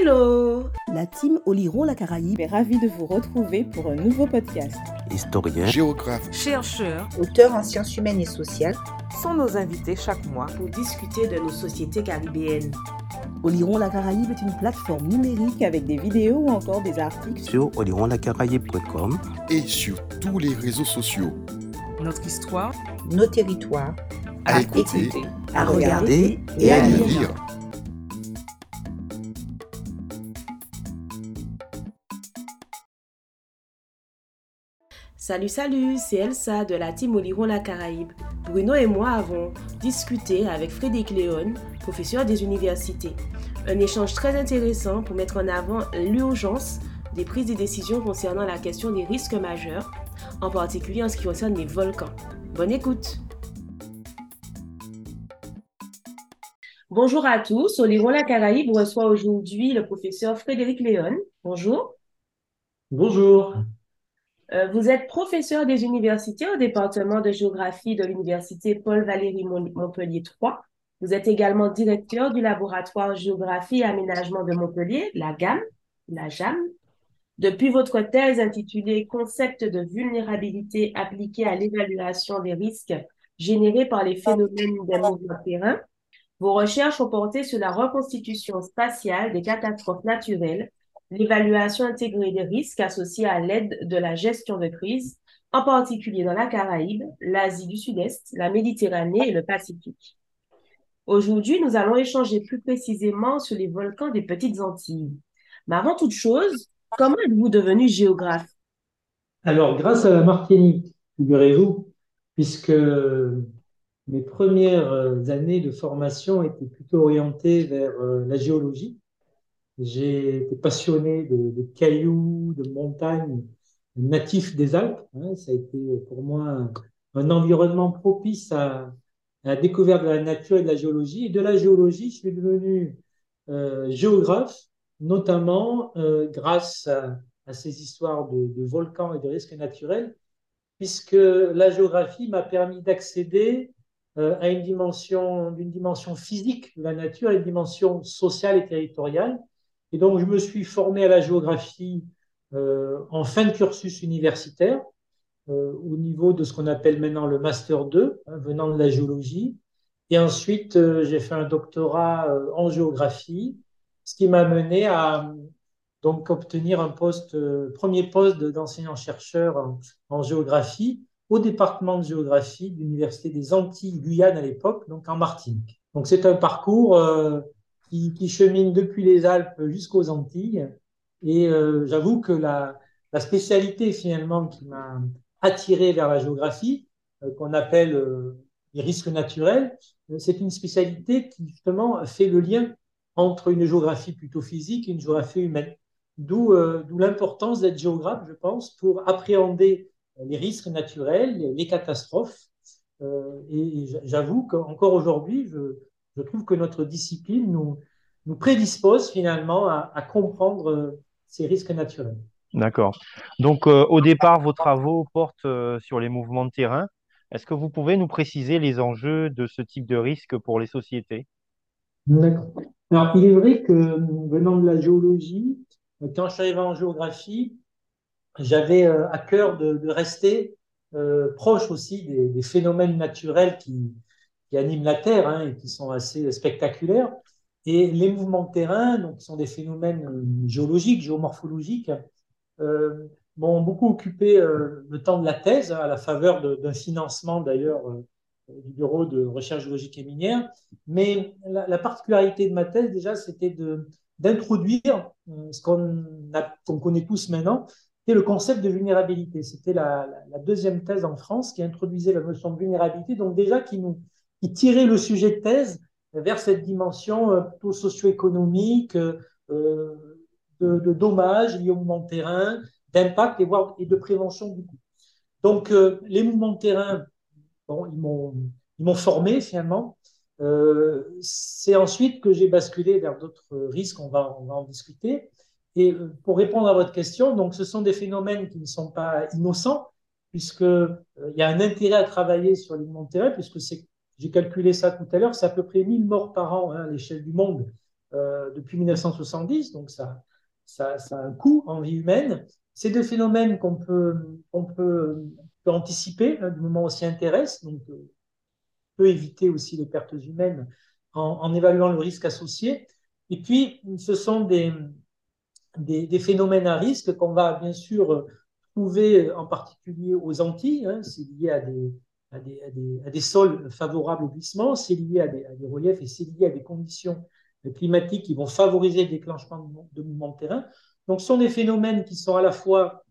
Hello La team Oliron la Caraïbe est ravie de vous retrouver pour un nouveau podcast. Historien, géographe, chercheur, auteur en sciences humaines et sociales sont nos invités chaque mois pour discuter de nos sociétés caribéennes. Oliron la Caraïbe est une plateforme numérique avec des vidéos ou encore des articles sur olironlacaraïbe.com et sur tous les réseaux sociaux. Notre histoire, nos territoires, à, à écouter, écouter, à regarder et, à lire. lire. Salut, salut, c'est Elsa de la team Oliron la Caraïbe. Bruno et moi avons discuté avec Frédéric Léon, professeur des universités. Un échange très intéressant pour mettre en avant l'urgence des prises de décisions concernant la question des risques majeurs, en particulier en ce qui concerne les volcans. Bonne écoute! Bonjour à tous, Oliron la Caraïbe reçoit aujourd'hui le professeur Frédéric Léon. Bonjour. Bonjour. Euh, vous êtes professeur des universités au département de géographie de l'université Paul-Valéry Montpellier 3. Vous êtes également directeur du laboratoire géographie et aménagement de Montpellier, la GAM, la JAM. Depuis votre thèse intitulée Concept de vulnérabilité appliquée à l'évaluation des risques générés par les phénomènes des terrain, vos recherches ont porté sur la reconstitution spatiale des catastrophes naturelles l'évaluation intégrée des risques associés à l'aide de la gestion de crise, en particulier dans la Caraïbe, l'Asie du Sud-Est, la Méditerranée et le Pacifique. Aujourd'hui, nous allons échanger plus précisément sur les volcans des Petites Antilles. Mais avant toute chose, comment êtes-vous devenu géographe? Alors, grâce à la Martinique, figurez-vous, puisque mes premières années de formation étaient plutôt orientées vers la géologie. J'ai été passionné de, cailloux, de montagnes natifs des Alpes. Hein. Ça a été pour moi un, environnement propice à, la découverte de la nature et de la géologie. Et de la géologie, je suis devenu euh, géographe, notamment euh, grâce à, ces histoires de, volcans et de risques naturels, puisque la géographie m'a permis d'accéder euh, à une dimension physique de la nature et une dimension sociale et territoriale. Et donc, je me suis formé à la géographie euh, en fin de cursus universitaire, euh, au niveau de ce qu'on appelle maintenant le Master 2, hein, venant de la géologie. Et ensuite, euh, j'ai fait un doctorat euh, en géographie, ce qui m'a mené à donc obtenir un poste, euh, premier poste d'enseignant-chercheur en, en, géographie au département de géographie de l'Université des Antilles, Guyane à l'époque, donc en Martinique. Donc, c'est un parcours qui, chemine depuis les Alpes jusqu'aux Antilles. Et euh, j'avoue que la, spécialité finalement qui m'a attiré vers la géographie, euh, qu'on appelle euh, les risques naturels, c'est une spécialité qui justement fait le lien entre une géographie plutôt physique et une géographie humaine. D'où l'importance d'être géographe, je pense, pour appréhender les risques naturels, les, les catastrophes. et j'avoue qu'encore aujourd'hui, je, je trouve que notre discipline nous, nous prédispose finalement à, à comprendre ces risques naturels. D'accord. Donc, euh, au départ, vos travaux portent euh, sur les mouvements de terrain. Est-ce que vous pouvez nous préciser les enjeux de ce type de risque pour les sociétés? D'accord. Alors, il est vrai que venant de la géologie, quand je suis arrivé en géographie, j'avais euh, à cœur de, de rester euh, proche aussi des, des, phénomènes naturels qui, qui animent la Terre hein, et qui sont assez spectaculaires. Et les mouvements de terrain, donc, sont des phénomènes géologiques, géomorphologiques, euh, m'ont beaucoup occupé euh, le temps de la thèse, à la faveur d'un financement d'ailleurs euh, du Bureau de recherche géologique et minière. Mais la, la particularité de ma thèse, déjà, c'était d'introduire ce qu'on qu connaît tous maintenant, c'est le concept de vulnérabilité. C'était la, la, deuxième thèse en France qui introduisait la notion de vulnérabilité, donc déjà qui nous qui tirait le sujet de thèse vers cette dimension plutôt socio-économique, euh, de, dommages liés au mouvement de terrain, d'impact et, voire, et de prévention du coup. Donc, euh, les mouvements de terrain, bon, ils m'ont formé finalement. Euh, c'est ensuite que j'ai basculé vers d'autres risques, on va, on va en discuter. Et pour répondre à votre question, donc ce sont des phénomènes qui ne sont pas innocents, puisque euh, il y a un intérêt à travailler sur les mouvements de terrain, puisque c'est j'ai calculé ça tout à l'heure, c'est à peu près 1000 morts par an hein, à l'échelle du monde depuis 1970, donc ça, ça, a un coût en vie humaine. C'est des phénomènes qu'on peut, on peut, peut, anticiper hein, du moment où on s'y intéresse, donc on peut éviter aussi les pertes humaines en, évaluant le risque associé. Et puis, ce sont des, des, des phénomènes à risque qu'on va bien sûr trouver en particulier aux Antilles. Hein, c'est lié à des, à des, sols favorables au glissement, c'est lié à des, reliefs et c'est lié à des conditions climatiques qui vont favoriser le déclenchement de mouvements de terrain. Donc, ce sont des phénomènes qui sont à la fois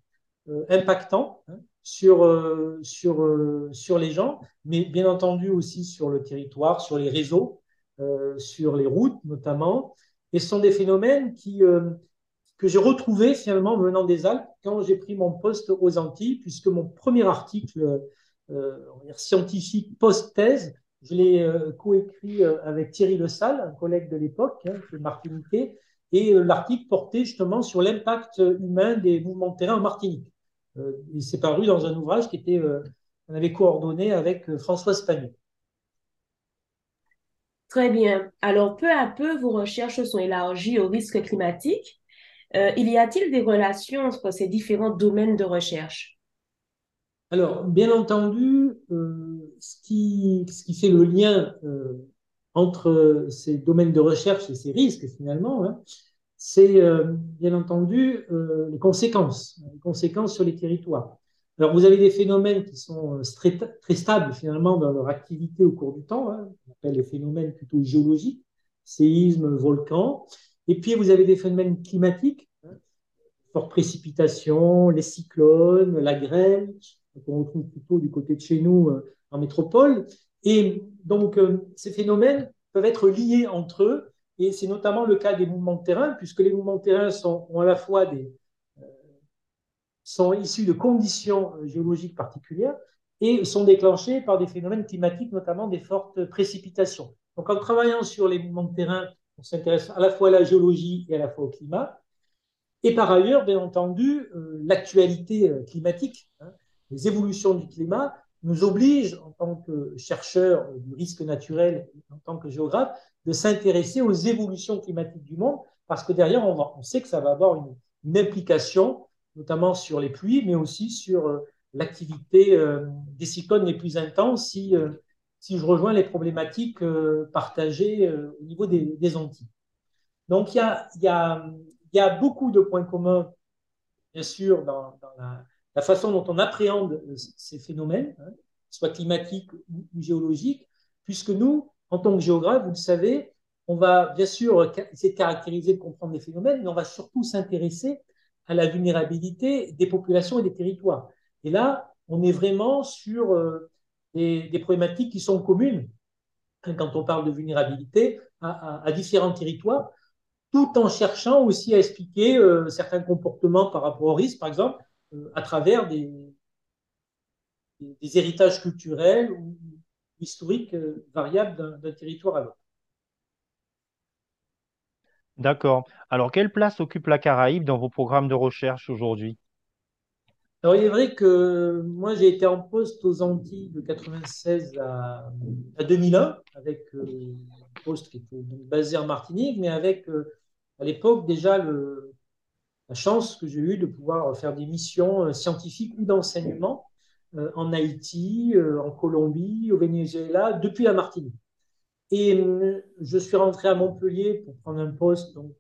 euh, impactants hein, sur, euh, sur, euh, sur les gens, mais bien entendu aussi sur le territoire, sur les réseaux, sur les routes notamment. Et ce sont des phénomènes qui, que j'ai retrouvés finalement venant des Alpes quand j'ai pris mon poste aux Antilles, puisque mon premier article dire scientifique post-thèse je l'ai euh, coécrit euh, avec Thierry Le Salle, un collègue de l'époque, hein, qui est martiniquais, et euh, l'article portait justement sur l'impact humain des mouvements de terrain en Martinique. il s'est paru dans un ouvrage qui était, on avait coordonné avec François Spagnu. Très bien. Alors, peu à peu, vos recherches sont élargies aux risques climatiques. Euh, il y a-t-il des relations entre ces différents domaines de recherche? Alors, bien entendu, euh, ce, qui, fait le lien euh, entre ces domaines de recherche et ces risques, finalement, hein, c'est euh, bien entendu les conséquences, les conséquences sur les territoires. Alors, vous avez des phénomènes qui sont très, très stables, finalement, dans leur activité au cours du temps, hein, on appelle les phénomènes plutôt géologiques, séismes, volcans, et puis vous avez des phénomènes climatiques, hein, fortes précipitations, les cyclones, la grêle, qu'on retrouve plutôt du côté de chez nous euh, en métropole. Et donc, euh, ces phénomènes peuvent être liés entre eux, et c'est notamment le cas des mouvements de terrain, puisque les mouvements de terrain sont, ont à la fois des, euh, sont issus de conditions géologiques particulières et sont déclenchés par des phénomènes climatiques, notamment des fortes précipitations. Donc, en travaillant sur les mouvements de terrain, on s'intéresse à la fois à la géologie et à la fois au climat. Et par ailleurs, bien entendu, l'actualité climatique, hein, les évolutions du climat nous obligent, en tant que chercheurs du risque naturel, en tant que géographe, de s'intéresser aux évolutions climatiques du monde, parce que derrière, on, sait que ça va avoir une, implication, notamment sur les pluies, mais aussi sur euh, l'activité euh, des cyclones les plus intenses, si, euh, je rejoins les problématiques partagées au niveau des, Antilles. Donc, il y a beaucoup de points communs, bien sûr, dans, dans la la façon dont on appréhende euh, ces phénomènes, hein, soit climatiques ou, géologiques, puisque nous, en tant que géographes, vous le savez, on va bien sûr essayer de caractériser, de comprendre les phénomènes, mais on va surtout s'intéresser à la vulnérabilité des populations et des territoires. Et là, on est vraiment sur euh, des, problématiques qui sont communes hein, quand on parle de vulnérabilité à, différents territoires, tout en cherchant aussi à expliquer euh, certains comportements par rapport au risque. Par exemple, euh, à travers des, des, des, héritages culturels ou historiques euh, variables d'un territoire à l'autre. D'accord. Alors, quelle place occupe la Caraïbe dans vos programmes de recherche aujourd'hui? Alors, il est vrai que moi, j'ai été en poste aux Antilles de 96 à, à 2001, avec euh, un poste qui était basé en Martinique, mais avec euh, à l'époque déjà le, la chance que j'ai eue de pouvoir faire des missions euh, scientifiques ou d'enseignement euh, en Haïti, euh, en Colombie, au Venezuela, depuis la Martinique. Et je suis rentré à Montpellier pour prendre un poste donc,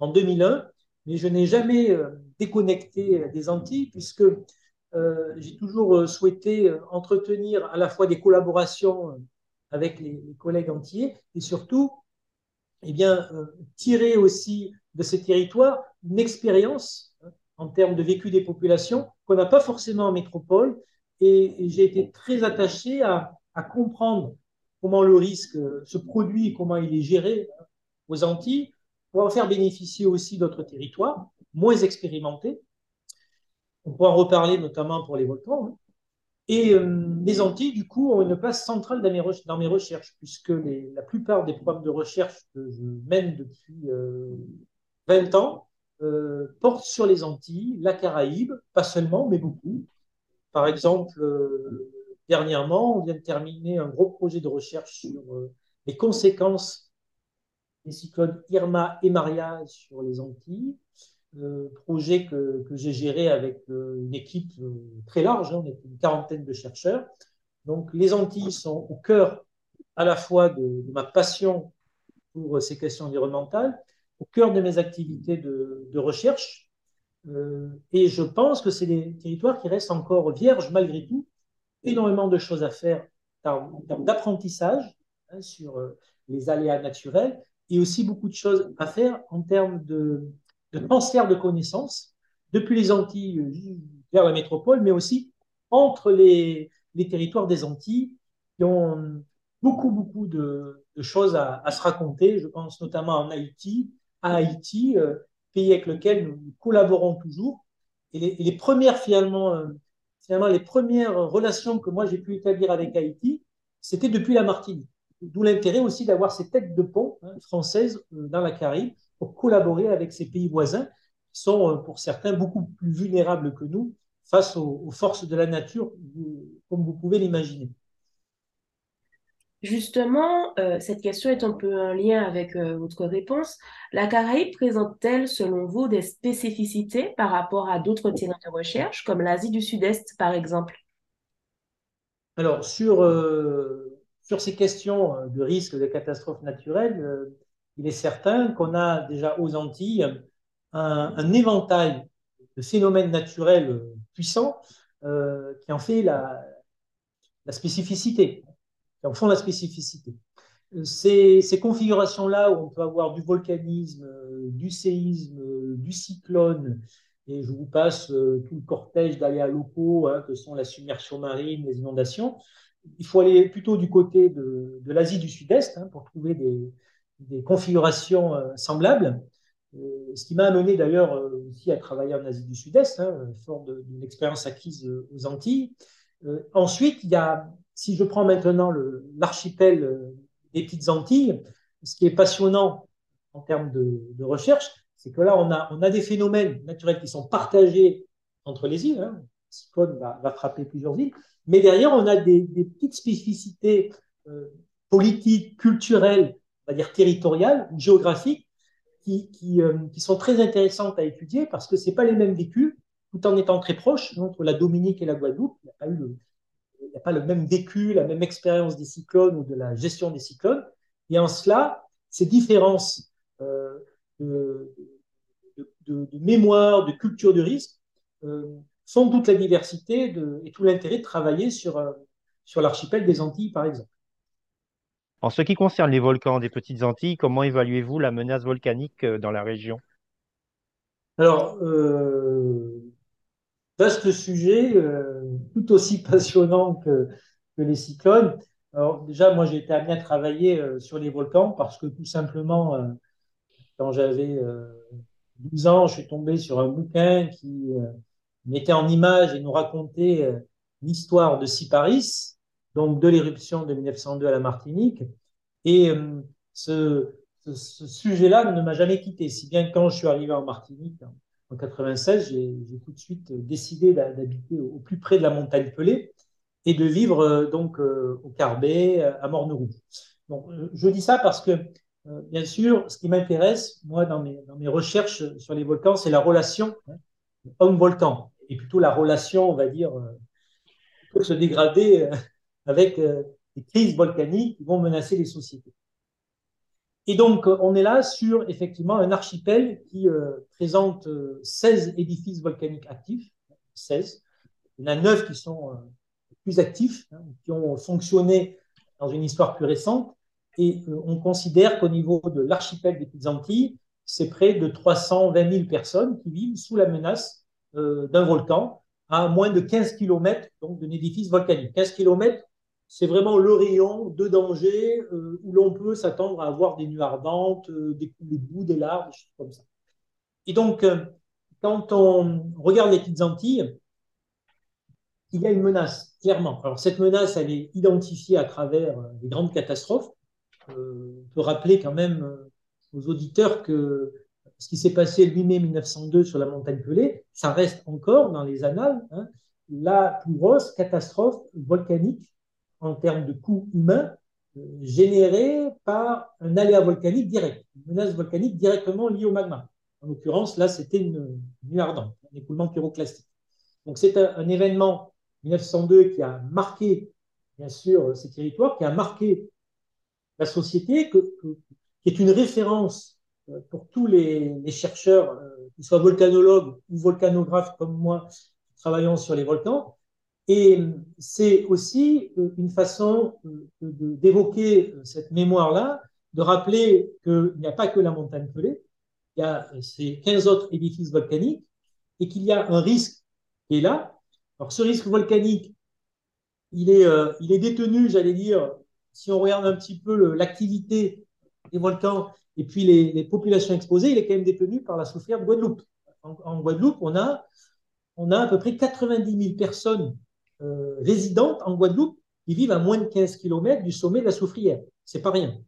en 2001, mais je n'ai jamais déconnecté des Antilles puisque j'ai toujours souhaité entretenir à la fois des collaborations avec les, collègues entiers et surtout eh bien, tirer aussi de ces territoires une expérience hein, en termes de vécu des populations qu'on n'a pas forcément en métropole. Et, j'ai été très attaché à, comprendre comment le risque se produit comment il est géré hein, aux Antilles pour en faire bénéficier aussi d'autres territoires moins expérimentés. On pourra en reparler notamment pour les volcans. Hein. Et euh, les Antilles, du coup, ont une place centrale dans mes, recherches, puisque la plupart des programmes de recherche que je mène depuis euh, 20 ans euh, porte sur les Antilles, la Caraïbe, pas seulement, mais beaucoup. Par exemple, euh, dernièrement, on vient de terminer un gros projet de recherche sur euh, les conséquences les cyclones Irma et Maria sur les Antilles, projet que, que j'ai géré avec une équipe très large, hein, on est une quarantaine de chercheurs. Donc les Antilles sont au cœur à la fois de ma passion pour ces questions environnementales, au cœur de mes activités de, recherche. Euh, et je pense que c'est des territoires qui restent encore vierges malgré tout, énormément de choses à faire en termes d'apprentissage hein, sur euh, les aléas naturels et aussi beaucoup de choses à faire en termes de, de transfert de connaissances depuis les Antilles euh, vers la métropole, mais aussi entre les, territoires des Antilles qui ont beaucoup, beaucoup de, choses à, se raconter. Je pense notamment en Haïti, à Haïti, euh, pays avec lequel nous collaborons toujours. Et les, premières, finalement, euh, finalement, les premières relations que moi j'ai pu établir avec Haïti, c'était depuis la Martinique. D'où l'intérêt aussi d'avoir ces têtes de pont hein, françaises euh, dans la Caraïbe pour collaborer avec ces pays voisins qui sont, pour certains, beaucoup plus vulnérables que nous face aux forces de la nature, comme vous pouvez l'imaginer. Justement, euh, cette question est un peu en lien avec euh, votre réponse. La Caraïbe présente-t-elle, selon vous, des spécificités par rapport à d'autres terrains de recherche, comme l'Asie du Sud-Est, par exemple? Alors, sur, euh, ces questions de risque de catastrophes naturelles, il est certain qu'on a déjà aux Antilles un, éventail de phénomènes naturels puissants qui en fait la spécificité en font la spécificité. Ces, ces configurations-là où on peut avoir du volcanisme, du séisme, du cyclone, et je vous passe euh, tout le cortège d'aléas locaux, hein, que sont la submersion marine, les inondations, il faut aller plutôt du côté de, l'Asie du Sud-Est hein, pour trouver des, configurations euh, semblables. Euh, ce qui m'a amené d'ailleurs euh, aussi à travailler en Asie du Sud-Est, hein, fort d'une expérience acquise aux Antilles. Euh, ensuite, il y a si je prends maintenant l'archipel euh, des Petites Antilles, ce qui est passionnant en termes de, recherche, c'est que là, on a, des phénomènes naturels qui sont partagés entre les îles. Hein. Cyclone va, frapper plusieurs îles. Mais derrière, on a des, petites spécificités euh, politiques, culturelles, territoriales ou géographiques, euh, qui, sont très intéressantes à étudier parce que ce pas les mêmes vécus, tout en étant très proches entre la Dominique et la Guadeloupe. Il n'y a pas le même vécu, la même expérience des cyclones ou de la gestion des cyclones. Et en cela, ces différences euh, de, de, de, de, mémoire, de culture de risque, euh, sont toute la diversité et tout l'intérêt de travailler sur, euh, sur l'archipel des Antilles, par exemple. En ce qui concerne les volcans des Petites Antilles, comment évaluez-vous la menace volcanique euh, dans la région? Alors, euh, vaste sujet, euh, tout aussi passionnant que, les cyclones. Alors déjà, moi, j'ai été amené à travailler euh, sur les volcans parce que tout simplement, euh, quand j'avais 12 ans, je suis tombé sur un bouquin qui mettait en image et nous racontait l'histoire de Siparis, donc de l'éruption de 1902 à la Martinique. Et ce, sujet-là ne m'a jamais quitté, si bien que quand je suis arrivé en Martinique, en 96, j'ai tout de suite décidé d'habiter au plus près de la montagne Pelée et de vivre euh, donc euh, au Carbet, à Morneroux. Donc, je dis ça parce que, euh, bien sûr, ce qui m'intéresse, moi, dans mes, recherches sur les volcans, c'est la relation hein, homme-volcan, et plutôt la relation, on va dire, peut se dégrader avec les crises volcaniques qui vont menacer les sociétés. Et donc, on est là sur effectivement un archipel qui euh, présente 16 édifices volcaniques actifs, 16. Il y en a 9 qui sont euh, plus actifs, hein, qui ont fonctionné dans une histoire plus récente. Et euh, on considère qu'au niveau de l'archipel des Petites Antilles, c'est près de 320 000 personnes qui vivent sous la menace d'un volcan à moins de 15 km donc d'un édifice volcanique. 15 km, c'est vraiment le rayon de danger euh, où l'on peut s'attendre à avoir des nuits ardentes, euh, des coulées de des larves, des choses comme ça. Et donc, euh, quand on regarde les petites Antilles, il y a une menace, clairement. Alors, cette menace, elle est identifiée à travers des grandes catastrophes. on peut rappeler quand même aux auditeurs que ce qui s'est passé le 8 mai 1902 sur la montagne Pelée, ça reste encore dans les annales la plus grosse catastrophe volcanique en termes de coûts humains générée par un aléa volcanique direct, une menace volcanique directement liée au magma. En l'occurrence, là, c'était une nuit ardente, un écoulement pyroclastique. Donc, c'est un, événement 1902 qui a marqué, bien sûr, ces territoires, qui a marqué la société, qui est une référence pour tous les, les chercheurs, qu'ils soient volcanologues ou volcanographes comme moi, travaillant sur les volcans. Et c'est aussi une façon d'évoquer cette mémoire-là, de rappeler qu'il n'y a pas que la montagne Pelée, il y a ces 15 autres édifices volcaniques et qu'il y a un risque qui est là. Alors ce risque volcanique, il est, euh, détenu, j'allais dire, si on regarde un petit peu l'activité des volcans et puis les, populations exposées, il est quand même détenu par la soufrière de Guadeloupe. En, en Guadeloupe, on a, on a à peu près 90 000 personnes euh, résidentes en Guadeloupe qui vivent à moins de 15 km du sommet de la soufrière. C'est pas rien.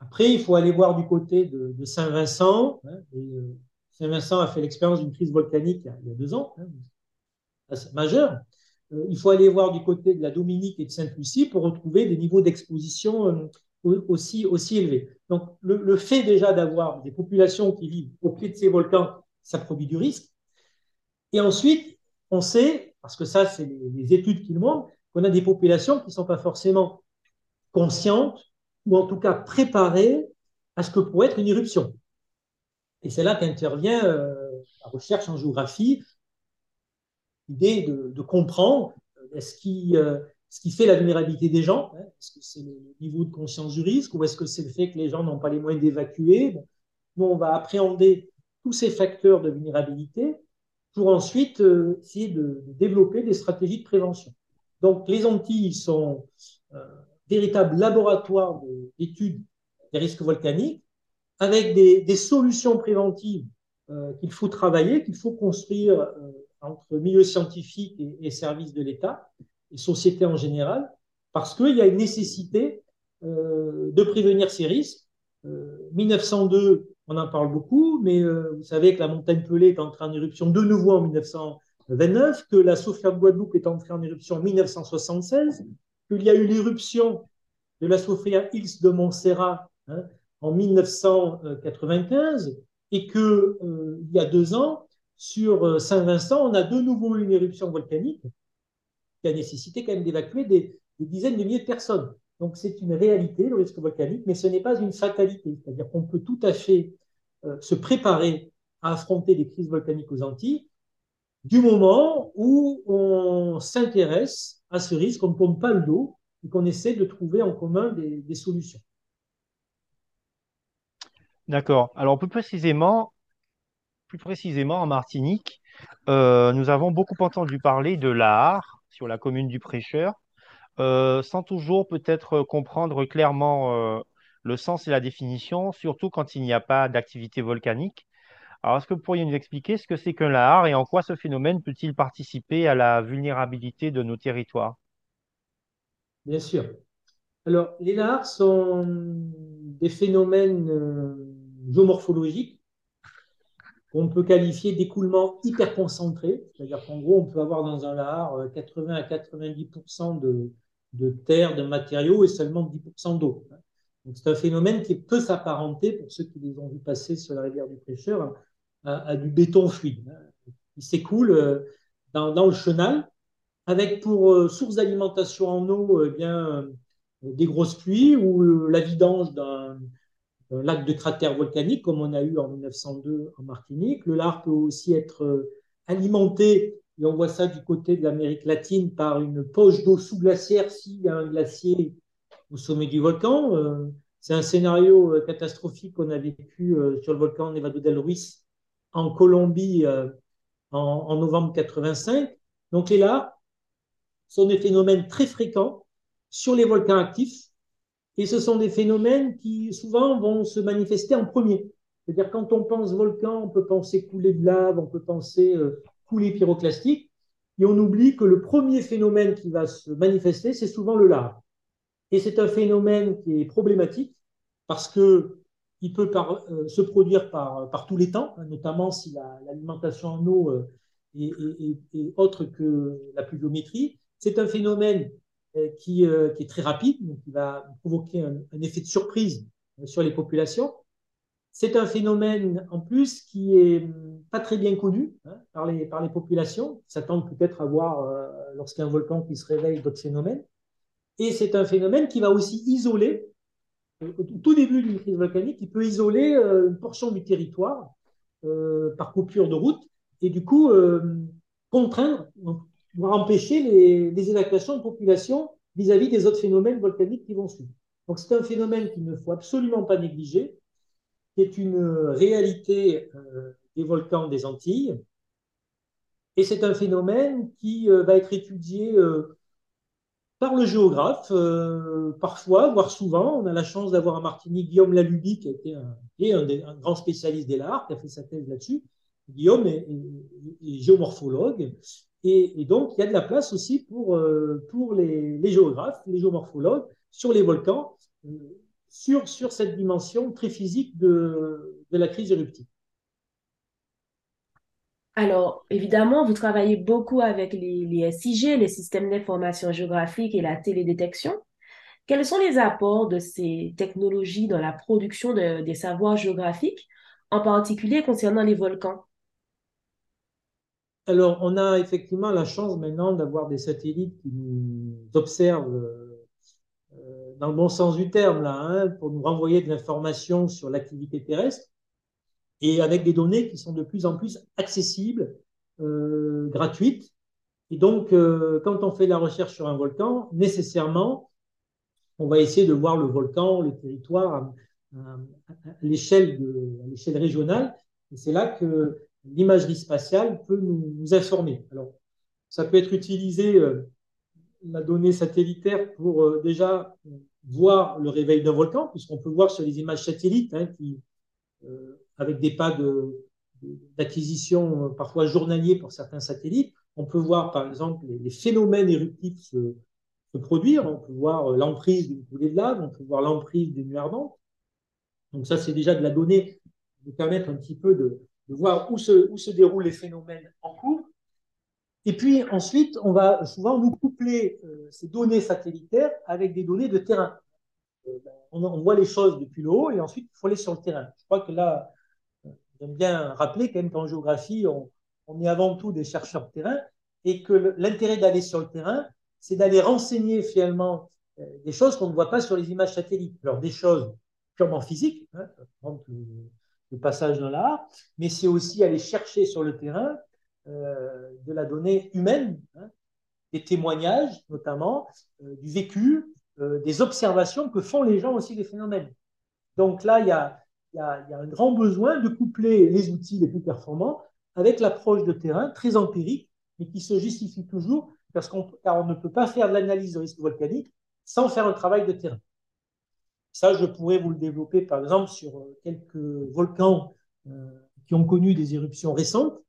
Après, il faut aller voir du côté de, Saint-Vincent. Hein, euh, Saint-Vincent a fait l'expérience d'une crise volcanique il y a, deux ans, hein, majeure. Euh, il faut aller voir du côté de la Dominique et de Sainte-Lucie pour retrouver des niveaux d'exposition aussi, aussi élevés. Donc, le, le fait déjà d'avoir des populations qui vivent au pied de ces volcans, ça produit du risque. Et ensuite, on sait, parce que ça, c'est les, études qui le montrent, qu'on a des populations qui ne sont pas forcément conscientes ou en tout cas préparées à ce que pourrait être une éruption. Et c'est là qu'intervient euh, la recherche en géographie, l'idée de, comprendre qui, euh, ce qui fait la vulnérabilité des gens. Hein, est-ce que c'est le niveau de conscience du risque ou est-ce que c'est le fait que les gens n'ont pas les moyens d'évacuer? Bon, Nous, on va appréhender tous ces facteurs de vulnérabilité pour ensuite euh, essayer de, développer des stratégies de prévention. Donc, les Antilles sont euh, véritables laboratoires d'études des risques volcaniques avec des, solutions préventives euh, qu'il faut travailler, qu'il faut construire entre milieux scientifiques et, et services de l'État et société en général, parce qu'il y a une nécessité de prévenir ces risques. 1902, on en parle beaucoup, mais euh, vous savez que la montagne Pelée est entrée en éruption de nouveau en 1929, que la Sophia de Guadeloupe est entrée en éruption en 1976, qu'il y a eu l'éruption de la Sophia X de Montserrat hein, en 1995, et que euh, il y a deux ans, sur Saint-Vincent, on a de nouveau eu une éruption volcanique qui a nécessité quand même d'évacuer des dizaines de milliers de personnes. Donc c'est une réalité, le risque volcanique, mais ce n'est pas une fatalité. C'est-à-dire qu'on peut tout à fait euh, se préparer à affronter des crises volcaniques aux Antilles du moment où on s'intéresse à ce risque, on ne pompe pas le dos et qu'on essaie de trouver en commun des, solutions. D'accord. Alors plus précisément, plus en Martinique, euh, nous avons beaucoup entendu parler de l'art sur la commune du Prêcheur. Euh, sans toujours peut-être comprendre clairement euh, le sens et la définition, surtout quand il n'y a pas d'activité volcanique. Alors, est-ce que vous pourriez nous expliquer ce que c'est qu'un lahar et en quoi ce phénomène peut-il participer à la vulnérabilité de nos territoires? Bien sûr. Alors, les lahars sont des phénomènes euh, géomorphologiques qu'on peut qualifier d'écoulement hyper concentré, c'est-à-dire qu'en gros, on peut avoir dans un lahar 80 à 90% de, de terre, de matériaux et seulement 10% d'eau. Donc c'est un phénomène qui peut s'apparenter, pour ceux qui les ont vus passer sur la rivière du Prêcheur, à, du béton fluide. Il s'écoule euh, dans, le chenal, avec pour euh, source d'alimentation en eau eh bien, des grosses pluies ou la vidange d'un lac de cratère volcanique, comme on a eu en 1902 en Martinique. Le lard peut aussi être euh, alimenté et on voit ça du côté de l'Amérique latine par une poche d'eau sous-glaciaire s'il y a un glacier au sommet du volcan. Euh, c'est un scénario euh, catastrophique qu'on a vécu euh, sur le volcan Nevado del Ruiz en Colombie en, novembre 85. Donc, les là sont des phénomènes très fréquents sur les volcans actifs et ce sont des phénomènes qui souvent vont se manifester en premier. C'est-à-dire quand on pense volcan, on peut penser couler de lave, on peut penser coulée pyroclastique, et on oublie que le premier phénomène qui va se manifester, c'est souvent le lave. Et c'est un phénomène qui est problématique parce que il peut euh, se produire par, par tous les temps, hein, notamment si l'alimentation la, en eau euh, est, autre que la pluviométrie. C'est un phénomène qui, est très rapide, donc qui va provoquer un effet de surprise sur les populations. C'est un phénomène en plus qui est pas très bien connu hein, par, les, par les populations, qui s'attendent peut-être à voir, euh, lorsqu'il y a un volcan qui se réveille, d'autres phénomènes. Et c'est un phénomène qui va aussi isoler, au tout début d'une crise volcanique, qui peut isoler euh, une portion du territoire euh, par coupure de route et du coup contraindre, voire empêcher les, évacuations de population vis-à-vis -vis des autres phénomènes volcaniques qui vont suivre. Donc c'est un phénomène qu'il ne faut absolument pas négliger qui est une réalité euh, des volcans des Antilles. Et c'est un phénomène qui euh, va être étudié euh, par le géographe, parfois, voire souvent. On a la chance d'avoir à Martinique Guillaume Laluby, qui, a un, est un, grand spécialiste des larves, qui a fait sa thèse là-dessus. Guillaume est, géomorphologue. Et, donc, il y a de la place aussi pour, les géographes, les géomorphologues, sur les volcans sur, sur cette dimension très physique de, de la crise éruptive. Alors, évidemment, vous travaillez beaucoup avec les, les SIG, les systèmes d'information géographique et la télédétection. Quels sont les apports de ces technologies dans la production de, des savoirs géographiques, en particulier concernant les volcans? Alors, on a effectivement la chance maintenant d'avoir des satellites qui nous observent dans le bon sens du terme, là, hein, pour nous renvoyer de l'information sur l'activité terrestre, et avec des données qui sont de plus en plus accessibles, euh, gratuites. Et donc, euh, quand on fait la recherche sur un volcan, nécessairement, on va essayer de voir le volcan, le territoire à, l'échelle régionale. Et c'est là que l'imagerie spatiale peut nous, informer. Alors, ça peut être utilisé, euh, la donnée satellitaire, pour déjà voir le réveil d'un volcan, puisqu'on peut voir sur les images satellites, hein, qui, euh, avec des pas d'acquisition de, parfois journaliers pour certains satellites, on peut voir par exemple les, phénomènes éruptifs se, produire, on peut voir euh, l'emprise d'une coulée de lave, on peut voir l'emprise des nuits ardentes. Donc ça, c'est déjà de la donnée qui nous permettre un petit peu de, de voir où se, où se déroulent les phénomènes en cours. Et puis ensuite, on va souvent nous coupler euh, ces données satellitaires avec des données de terrain. Euh, ben, on, voit les choses depuis le haut et ensuite il faut aller sur le terrain. Je crois que là, euh, j'aime bien rappeler quand même qu'en géographie, on, est avant tout des chercheurs de terrain et que l'intérêt d'aller sur le terrain, c'est d'aller renseigner finalement des choses qu'on ne voit pas sur les images satellites. Alors des choses purement physiques, hein, le, le passage dans l'art, mais c'est aussi aller chercher sur le terrain de la donnée humaine, hein, des témoignages notamment, euh, du vécu, euh, des observations que font les gens aussi des phénomènes. Donc là, il y a, un grand besoin de coupler les outils les plus performants avec l'approche de terrain très empirique, mais qui se justifie toujours parce qu'on, car on ne peut pas faire de l'analyse de risque volcanique sans faire un travail de terrain. Ça, je pourrais vous le développer par exemple sur quelques volcans qui ont connu des éruptions récentes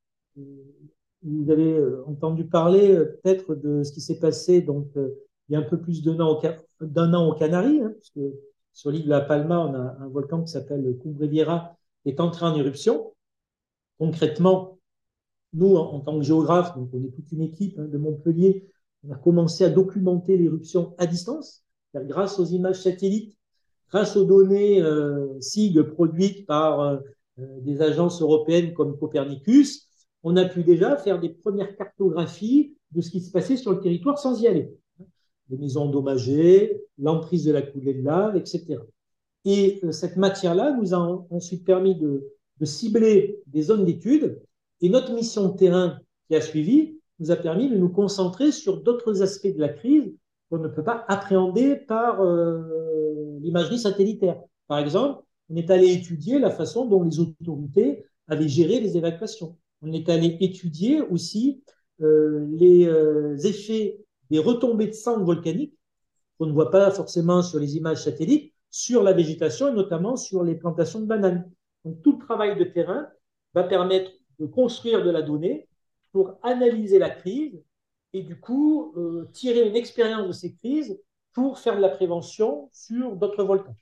vous avez euh, entendu parler euh, peut-être de ce qui s'est passé donc euh, il y a un peu plus d'un an, an aux Canaries, hein, parce que sur l'île de la Palma, on a un volcan qui s'appelle Cumbre qui est entré en éruption. Concrètement, nous, en, tant que géographes, donc on est toute une équipe hein, de Montpellier, on a commencé à documenter l'éruption à distance, grâce aux images satellites, grâce aux données SIG produites par des agences européennes comme Copernicus, on a pu déjà faire des premières cartographies de ce qui se passait sur le territoire sans y aller. Les maisons endommagées, l'emprise de la coulée de lave, etc. Et euh, cette matière-là nous a ensuite permis de, cibler des zones d'études. Et notre mission de terrain qui a suivi nous a permis de nous concentrer sur d'autres aspects de la crise qu'on ne peut pas appréhender par euh, l'imagerie satellitaire. Par exemple, on est allé étudier la façon dont les autorités avaient géré les évacuations on est allé étudier aussi euh, les euh, effets des retombées de cendres volcaniques qu'on ne voit pas forcément sur les images satellites, sur la végétation et notamment sur les plantations de bananes. Donc tout le travail de terrain va permettre de construire de la donnée pour analyser la crise et du coup euh, tirer une expérience de ces crises pour faire de la prévention sur d'autres volcans.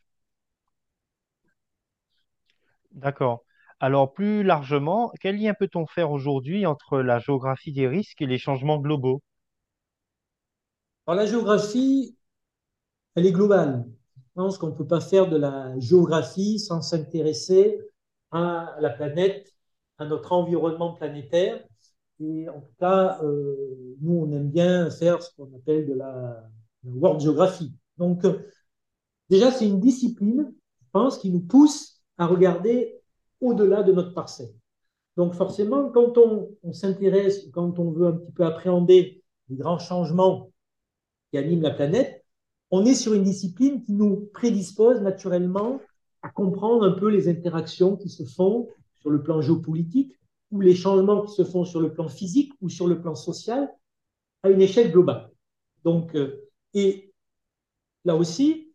D'accord. Alors, plus largement, quel lien peut-on faire aujourd'hui entre la géographie des risques et les changements globaux? Alors la géographie, elle est globale. Je pense qu'on ne peut pas faire de la géographie sans s'intéresser à la planète, à notre environnement planétaire. Et en tout cas, euh, nous, on aime bien faire ce qu'on appelle de la, world geography. Donc, euh, déjà, c'est une discipline, je pense, qui nous pousse à regarder au-delà de notre parcelle. Donc, forcément, quand on, s'intéresse, quand on veut un petit peu appréhender les grands changements qui animent la planète, on est sur une discipline qui nous prédispose naturellement à comprendre un peu les interactions qui se font sur le plan géopolitique ou les changements qui se font sur le plan physique ou sur le plan social à une échelle globale. Donc, euh, et là aussi,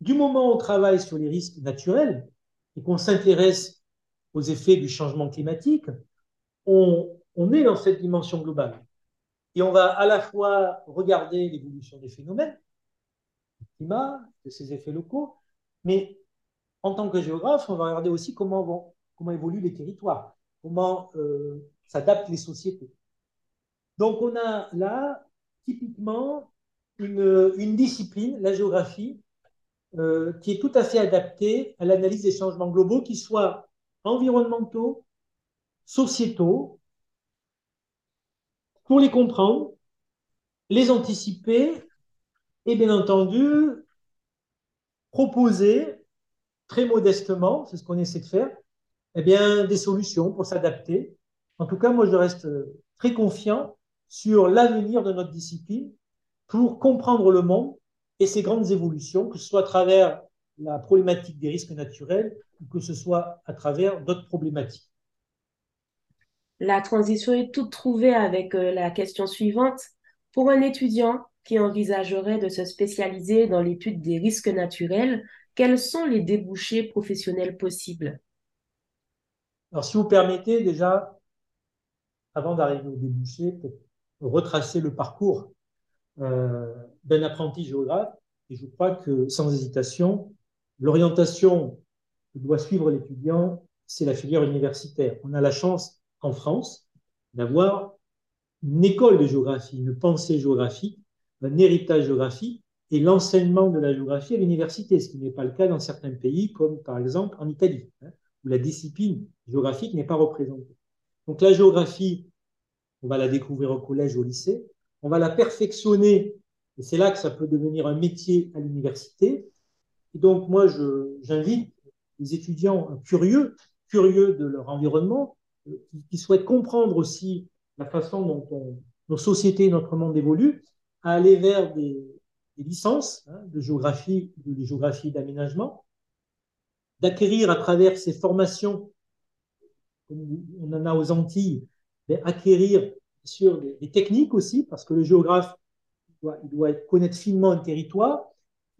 du moment où on travaille sur les risques naturels et qu'on s'intéresse aux effets du changement climatique, on, est dans cette dimension globale. Et on va à la fois regarder l'évolution des phénomènes, du climat, de ses effets locaux, mais en tant que géographe, on va regarder aussi comment, vont, comment évoluent les territoires, comment euh, s'adaptent les sociétés. Donc on a là typiquement une, discipline, la géographie, euh, qui est tout à fait adaptée à l'analyse des changements globaux, qu'ils soient environnementaux, sociétaux, pour les comprendre, les anticiper et bien entendu proposer très modestement, c'est ce qu'on essaie de faire, eh bien, des solutions pour s'adapter. En tout cas, moi, je reste très confiant sur l'avenir de notre discipline pour comprendre le monde et ses grandes évolutions, que ce soit à travers la problématique des risques naturels ou que ce soit à travers d'autres problématiques. La transition est toute trouvée avec euh, la question suivante. Pour un étudiant qui envisagerait de se spécialiser dans l'étude des risques naturels, quels sont les débouchés professionnels possibles? Alors, si vous permettez, déjà, avant d'arriver aux débouchés, retracer le parcours euh, d'un apprenti géographe. Et je crois que, sans hésitation, l'orientation que doit suivre l'étudiant, c'est la filière universitaire. On a la chance, en France, d'avoir une école de géographie, une pensée géographique, un héritage géographique et l'enseignement de la géographie à l'université, ce qui n'est pas le cas dans certains pays, comme par exemple en Italie, hein, où la discipline géographique n'est pas représentée. Donc la géographie, on va la découvrir au collège, au lycée, on va la perfectionner, et c'est là que ça peut devenir un métier à l'université. Et donc moi, j'invite les étudiants curieux, curieux de leur environnement, qui, qui souhaitent comprendre aussi la façon dont on, nos sociétés, notre monde évolue, à aller vers des, des licences hein, de géographie, de géographie d'aménagement, d'acquérir à travers ces formations, comme on en a aux Antilles, acquérir sur des, des, techniques aussi, parce que le géographe doit, il doit connaître finement un territoire, il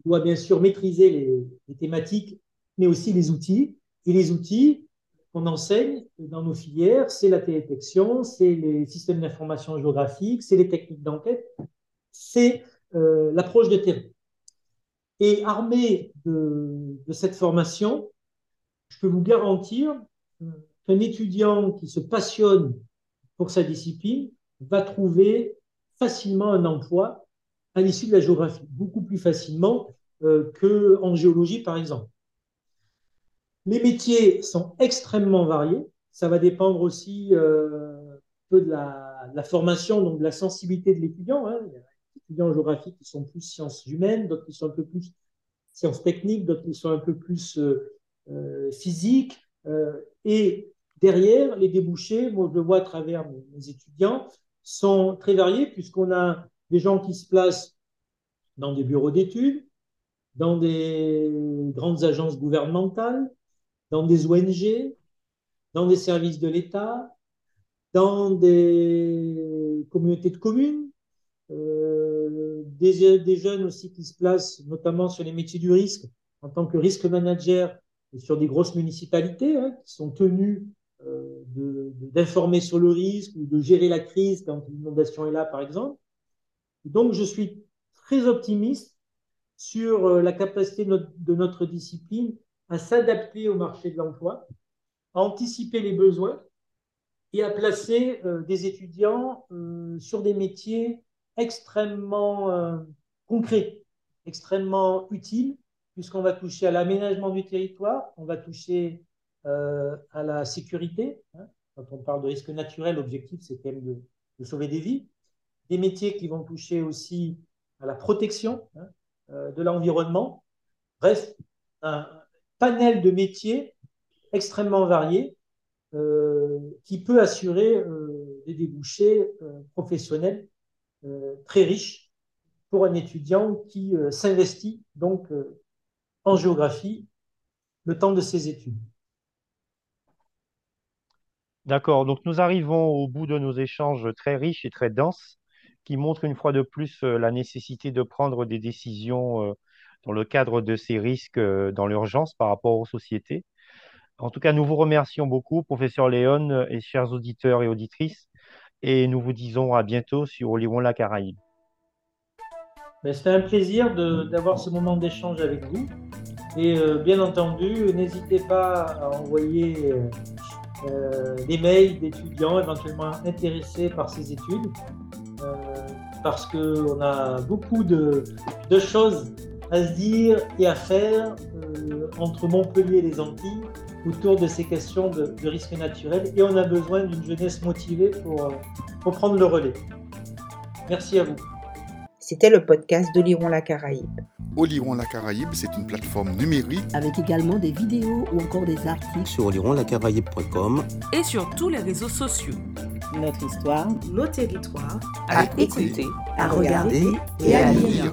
doit bien sûr maîtriser les, thématiques, mais aussi les outils. Et les outils qu'on enseigne dans nos filières, c'est la télédétection, c'est les systèmes d'information géographique, c'est les techniques d'enquête, c'est euh, l'approche de terrain. Et armé de, de, cette formation, je peux vous garantir qu'un étudiant qui se passionne pour sa discipline va trouver facilement un emploi à l'issue de la géographie, beaucoup plus facilement euh, qu'en géologie, par exemple. Les métiers sont extrêmement variés. Ça va dépendre aussi euh, un peu de la, formation, donc de la sensibilité de l'étudiant. Hein. Il y a des étudiants en géographie qui sont plus sciences humaines, d'autres qui sont un peu plus sciences techniques, d'autres qui sont un peu plus euh, euh, physiques. et derrière, les débouchés, moi je le vois à travers mes étudiants, sont très variés puisqu'on a des gens qui se placent dans des bureaux d'études, dans des grandes agences gouvernementales, dans des ONG, dans des services de l'État, dans des communautés de communes, euh, des, jeunes aussi qui se placent notamment sur les métiers du risque en tant que risque manager sur des grosses municipalités hein, qui sont tenues euh, d'informer sur le risque ou de gérer la crise quand l'inondation est là, par exemple. Donc, je suis très optimiste sur euh, la capacité de notre, discipline à s'adapter au marché de l'emploi, à anticiper les besoins et à placer euh, des étudiants euh, sur des métiers extrêmement euh, concret, extrêmement utile, puisqu'on va toucher à l'aménagement du territoire, on va toucher à la sécurité. Hein. Quand on parle de risque naturel, l'objectif, c'est quand même de, sauver des vies. Des métiers qui vont toucher aussi à la protection hein, euh, de l'environnement. Bref, un panel de métiers extrêmement variés euh, qui peut assurer euh, des débouchés professionnels très riches pour un étudiant qui s'investit donc en géographie le temps de ses études. D'accord, donc nous arrivons au bout de nos échanges très riches et très denses qui montrent une fois de plus la nécessité de prendre des décisions dans le cadre de ces risques dans l'urgence par rapport aux sociétés. En tout cas, nous vous remercions beaucoup, professeur Léon et chers auditeurs et auditrices, et nous vous disons à bientôt sur Oliron la Caraïbe. C'était un plaisir d'avoir ce moment d'échange avec vous. Et euh, bien entendu, n'hésitez pas à envoyer euh, des mails d'étudiants éventuellement intéressés par ces études, euh, parce qu'on a beaucoup de, de, choses à se dire et à faire euh, entre Montpellier et les Antilles autour de ces questions de, de risques naturels et on a besoin d'une jeunesse motivée pour, pour prendre le relais. Merci à vous. C'était le podcast d'Oliron la Caraïbe. Oliron la Caraïbe, c'est une plateforme numérique avec également des vidéos ou encore des articles sur olironlacaraïbe.com et sur tous les réseaux sociaux. Notre histoire, nos territoires, à, à écouter, à regarder et à lire.